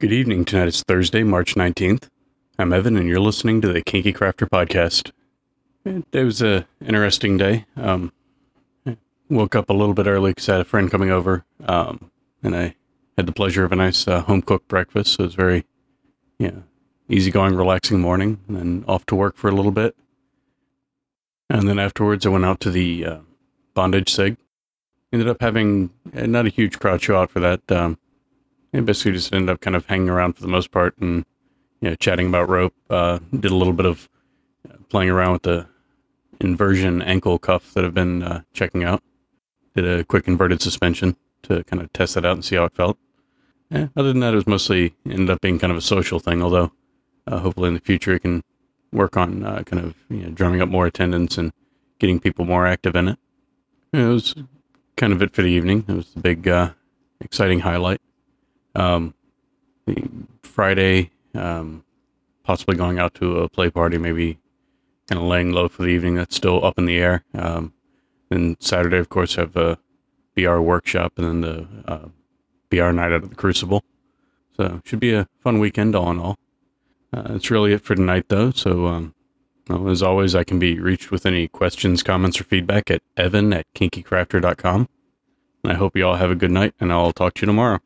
Good evening. Tonight is Thursday, March 19th. I'm Evan, and you're listening to the Kinky Crafter podcast. It was a interesting day. Um, woke up a little bit early because I had a friend coming over, um, and I had the pleasure of a nice uh, home cooked breakfast. So it was very, yeah, easygoing, relaxing morning, and then off to work for a little bit. And then afterwards, I went out to the uh, bondage sig. Ended up having uh, not a huge crowd show out for that. Um, and basically just ended up kind of hanging around for the most part and you know chatting about rope. Uh, did a little bit of uh, playing around with the inversion ankle cuff that I've been uh, checking out. Did a quick inverted suspension to kind of test that out and see how it felt. Yeah, other than that, it was mostly ended up being kind of a social thing. Although uh, hopefully in the future, it can work on uh, kind of you know, drumming up more attendance and getting people more active in it. it was kind of it for the evening. It was the big, uh, exciting highlight. Um, Friday, um, possibly going out to a play party, maybe kind of laying low for the evening. That's still up in the air. Um, and Saturday, of course, have a BR workshop and then the uh, BR night out of the Crucible. So should be a fun weekend all in all. Uh, that's really it for tonight, though. So, um, well, as always, I can be reached with any questions, comments, or feedback at evan at kinkycrafter.com. And I hope you all have a good night, and I'll talk to you tomorrow.